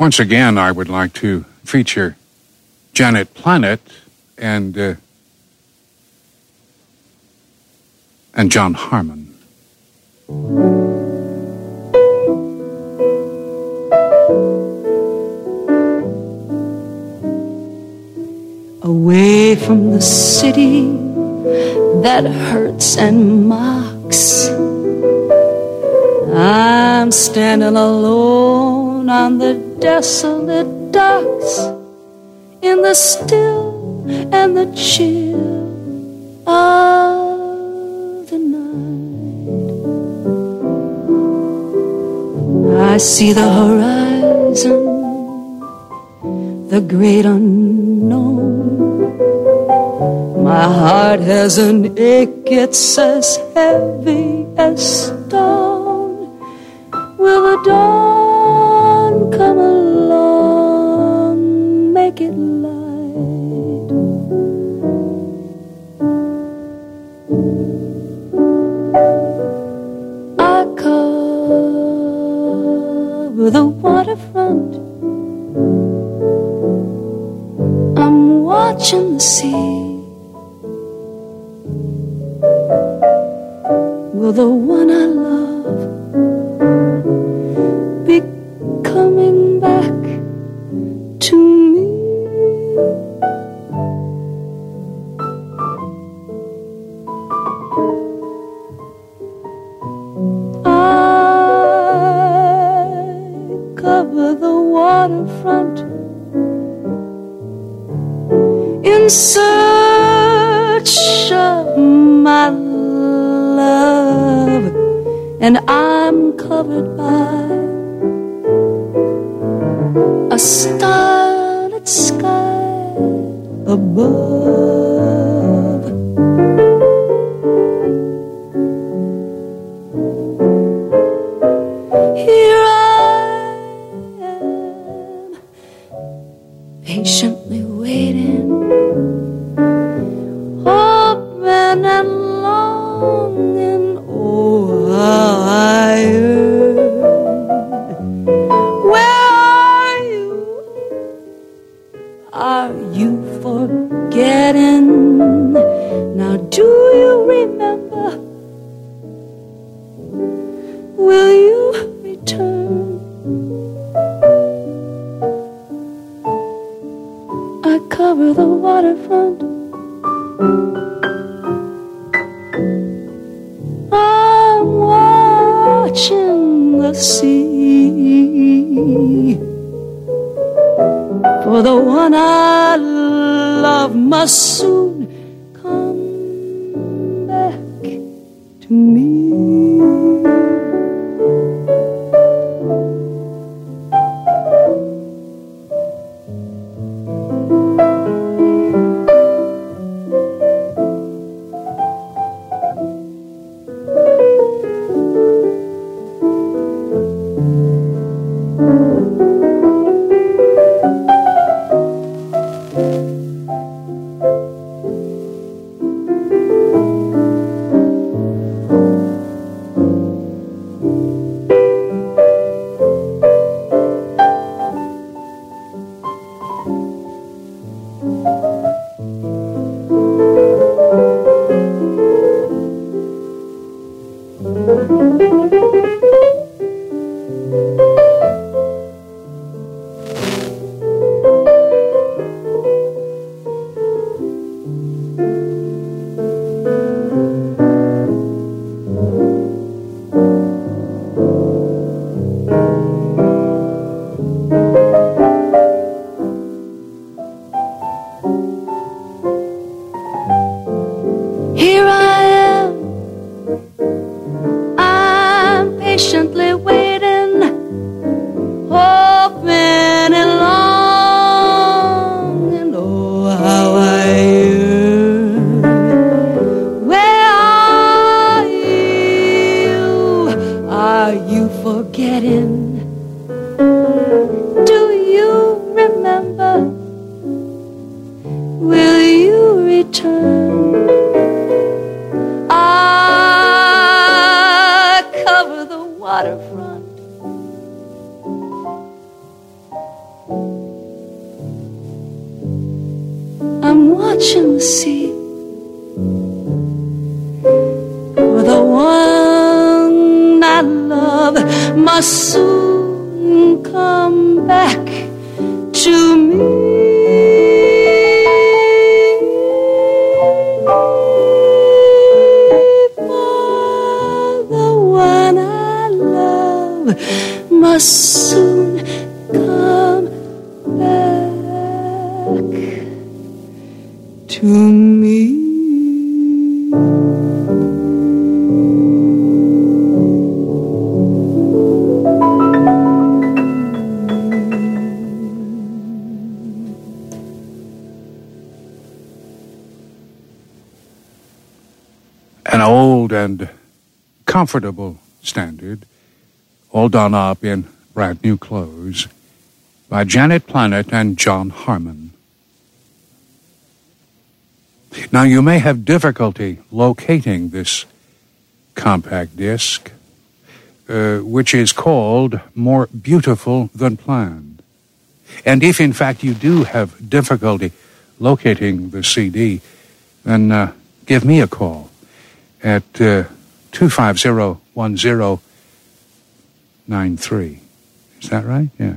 Once again, I would like to feature Janet Planet and uh, and John Harmon. Away from the city that hurts and mocks, I'm standing alone on the desolate docks in the still and the chill of the night. I see the horizon, the great unknown. My heart has an ache, it's as heavy as stone. Will the dawn come along, make it light? I cover the waterfront. I'm watching the sea. Will the one I Soon come back to me. An old and comfortable standard, all done up in brand new clothes, by Janet Planet and John Harmon. Now, you may have difficulty locating this compact disc, uh, which is called More Beautiful Than Planned. And if, in fact, you do have difficulty locating the CD, then uh, give me a call at uh, 250-1093. Is that right? Yeah.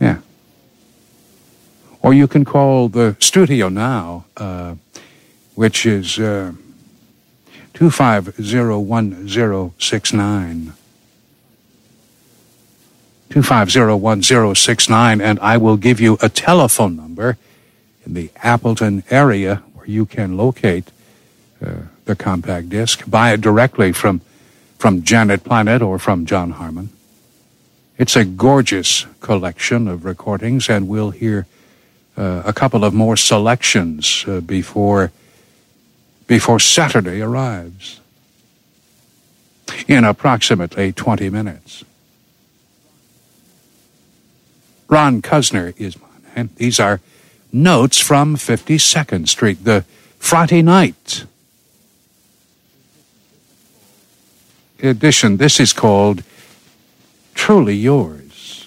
Yeah. Or you can call the studio now, uh, which is uh, 250-1069. 250-1069, and I will give you a telephone number in the Appleton area where you can locate uh, the compact disc. Buy it directly from, from Janet Planet or from John Harmon. It's a gorgeous collection of recordings, and we'll hear uh, a couple of more selections uh, before, before Saturday arrives in approximately 20 minutes. Ron Cuzner is my name. These are notes from 52nd Street, the Friday night edition. This is called Truly Yours.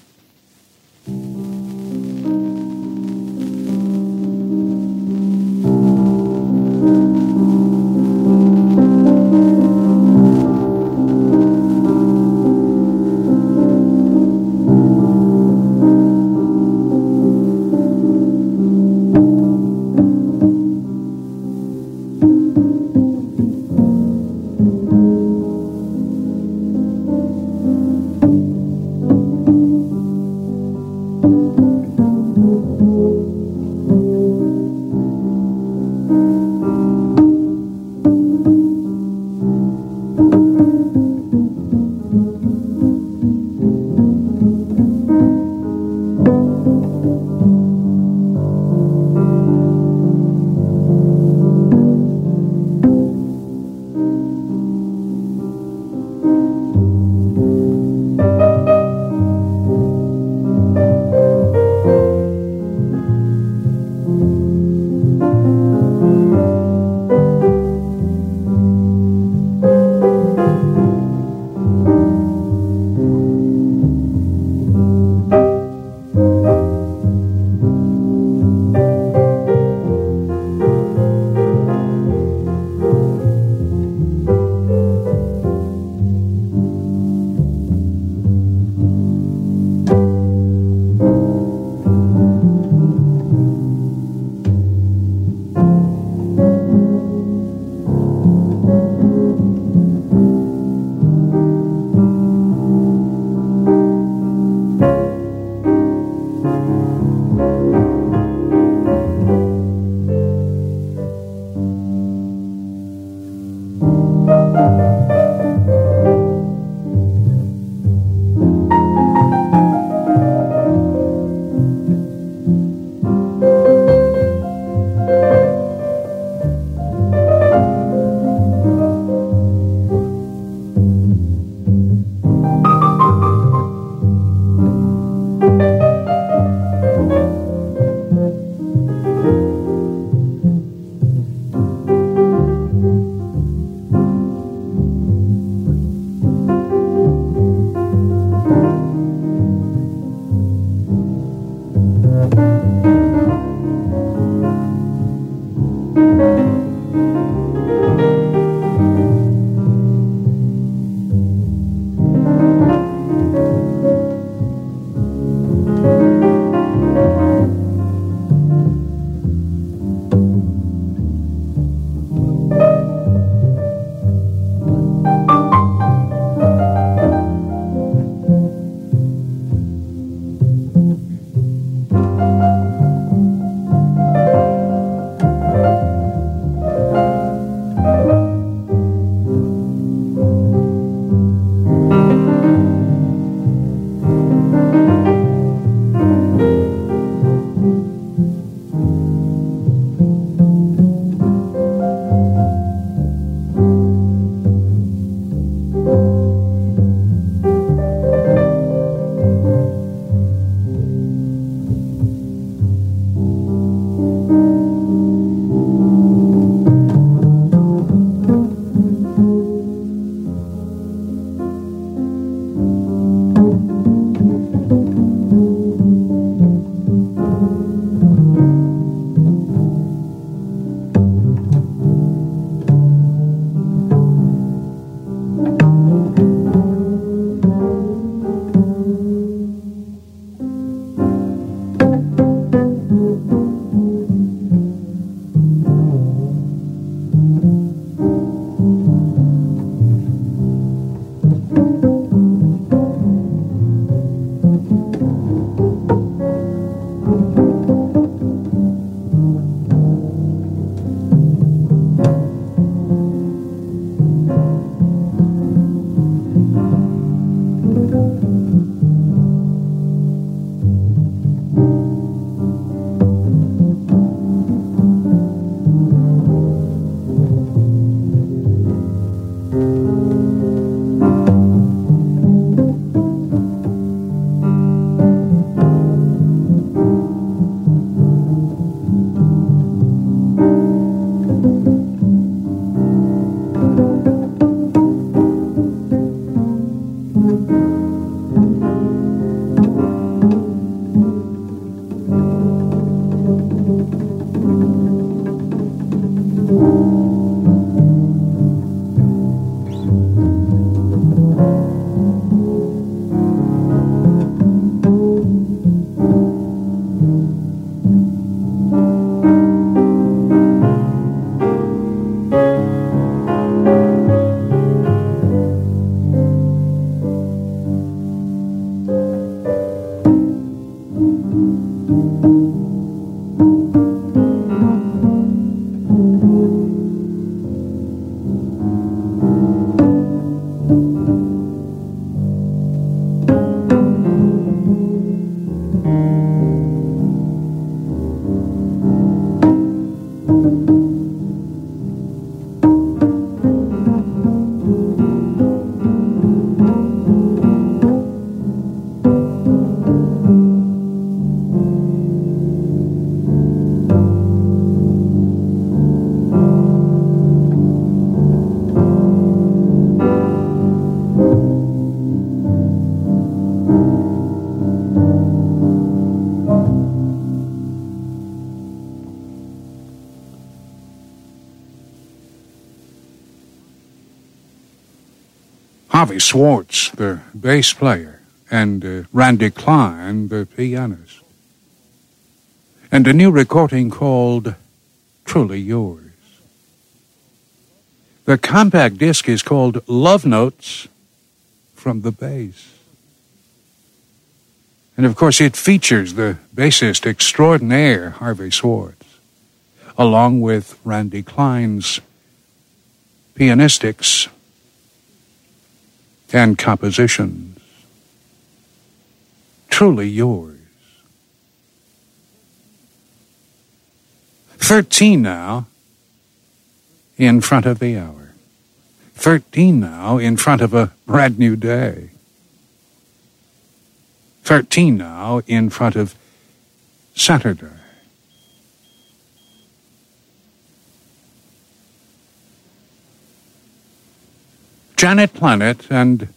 Swartz, the bass player, and uh, Randy Klein, the pianist. And a new recording called Truly Yours. The compact disc is called Love Notes from the Bass. And of course, it features the bassist extraordinaire Harvey Swartz, along with Randy Klein's pianistics and compositions. Truly yours. 13 now in front of the hour. 13 now in front of a brand new day. 13 now in front of Saturday. Janet Planet and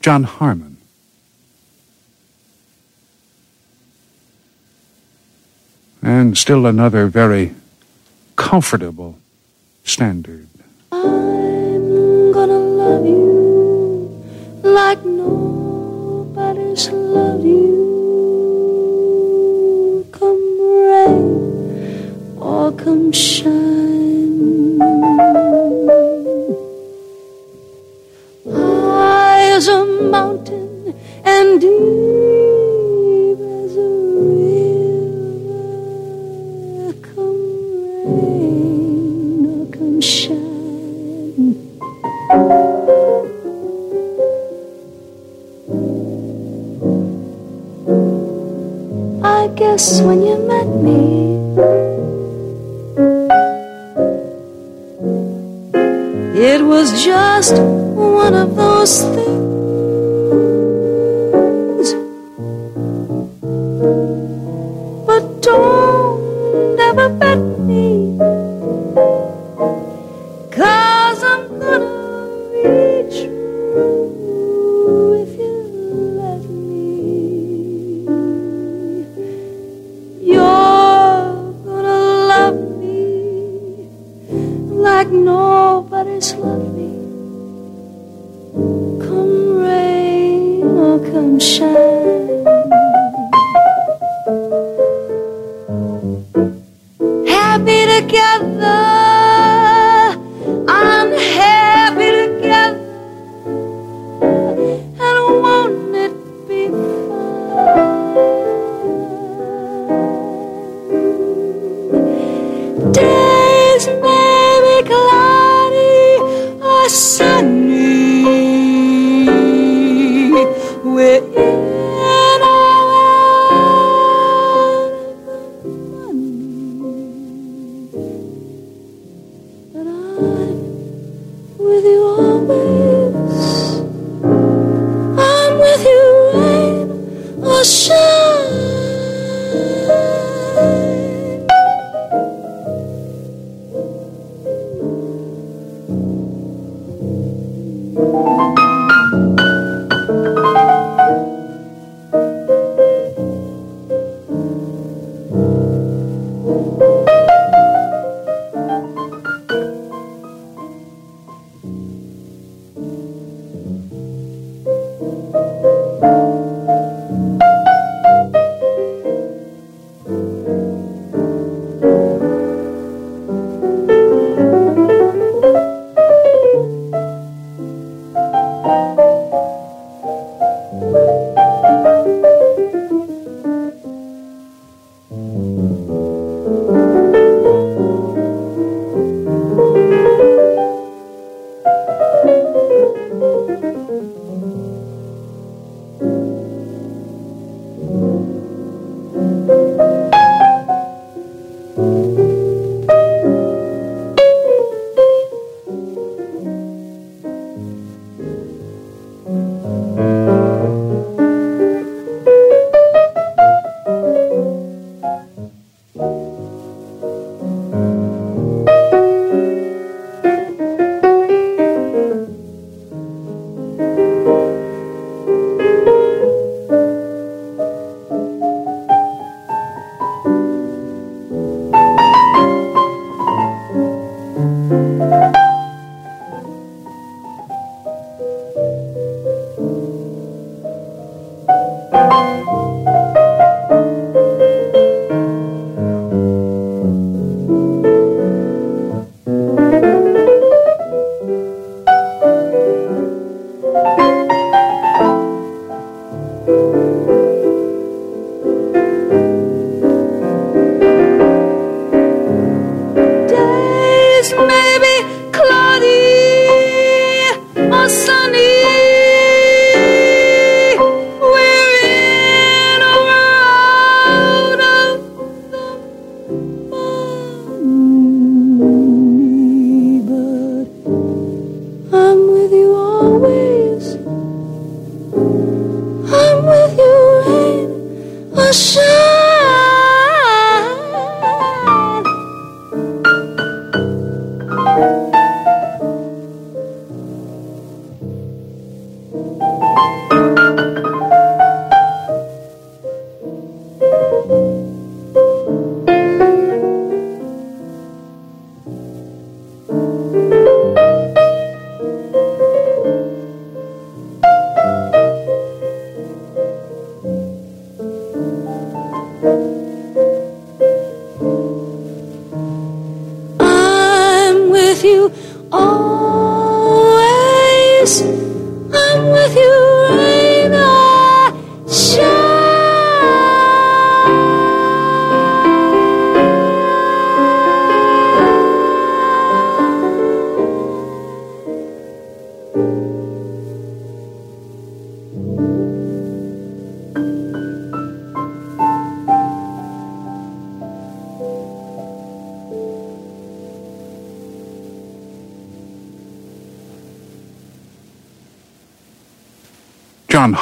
John Harmon. And still another very comfortable standard. I'm gonna love you like nobody's loved you. Come rain or come shine. Just one of those things.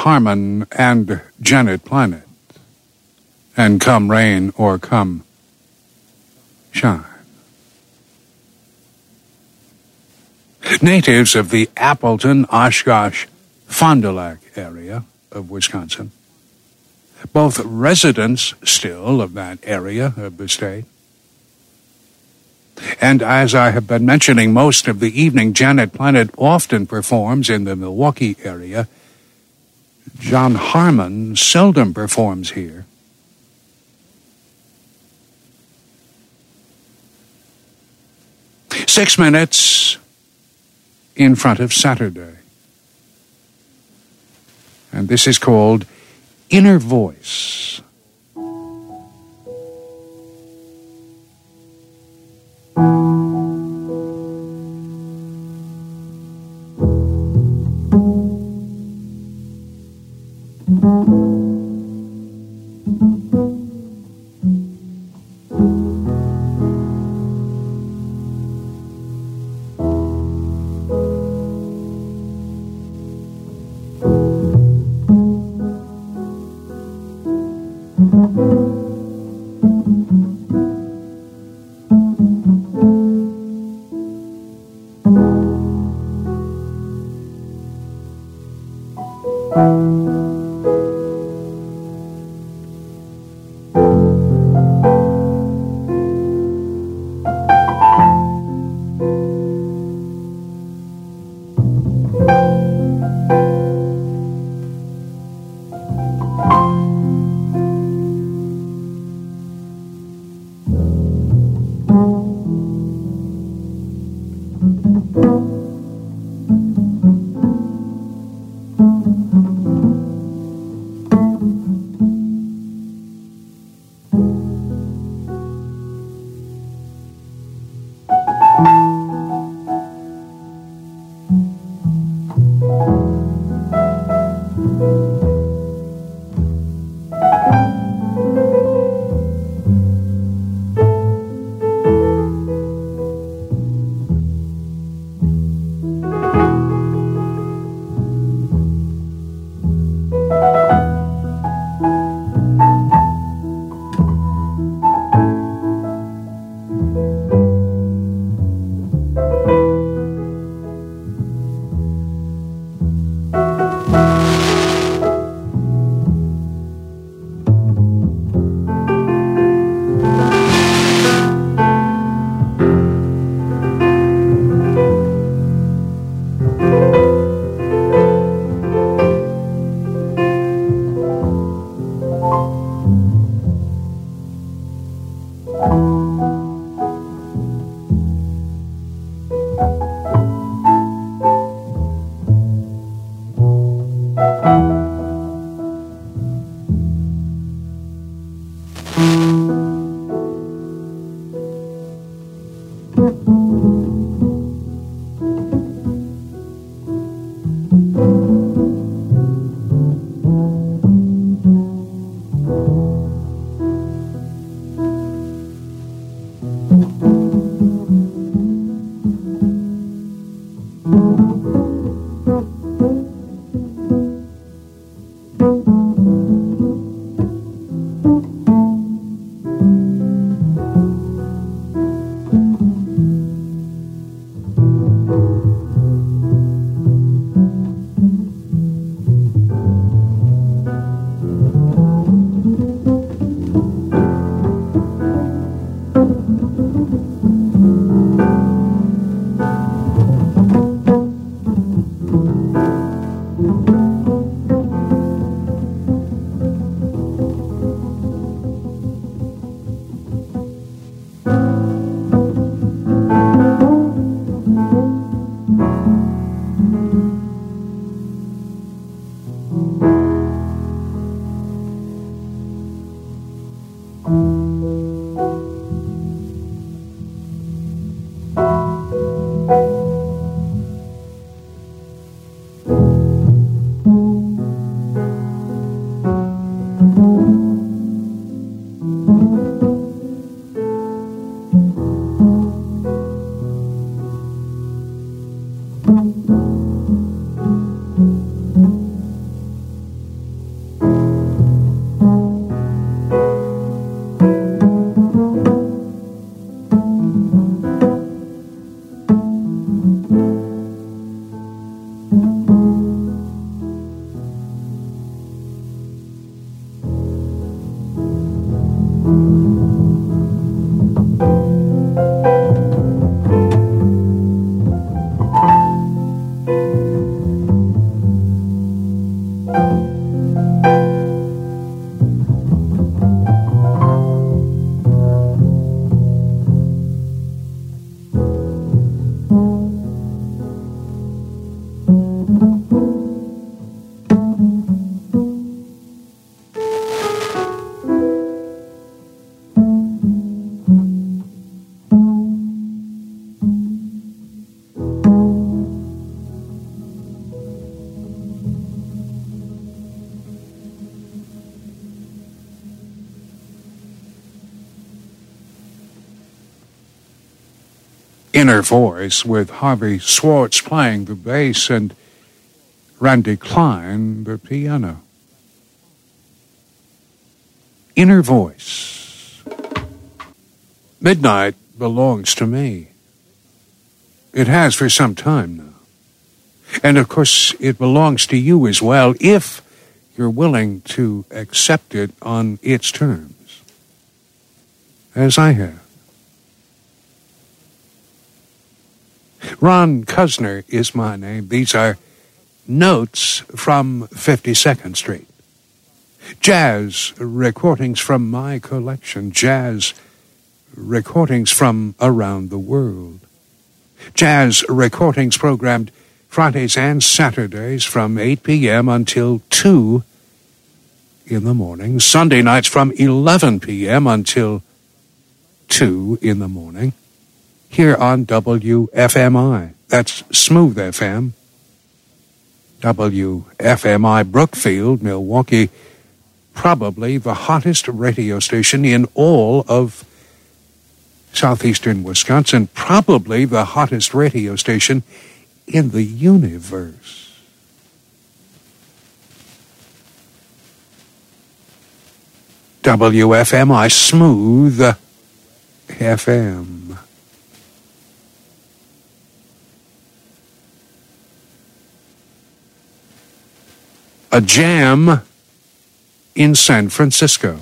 Harmon and Janet Planet. And come rain or come shine. Natives of the Appleton, Oshkosh, Fond du Lac area of Wisconsin, both residents still of that area of the state. And as I have been mentioning most of the evening, Janet Planet often performs in the Milwaukee area John Harmon seldom performs here. Six minutes in front of Saturday. And this is called Inner Voice. Inner voice with Harvey Swartz playing the bass and Randy Klein the piano. Inner voice. Midnight belongs to me. It has for some time now. And of course, it belongs to you as well if you're willing to accept it on its terms, as I have. Ron Cuzner is my name. These are notes from 52nd Street. Jazz recordings from my collection. Jazz recordings from around the world. Jazz recordings programmed Fridays and Saturdays from 8 p.m. until 2 in the morning. Sunday nights from 11 p.m. until 2 in the morning here on WFMI. That's Smooth FM. WFMI Brookfield, Milwaukee, probably the hottest radio station in all of southeastern Wisconsin, probably the hottest radio station in the universe. WFMI Smooth FM. A jam in San Francisco.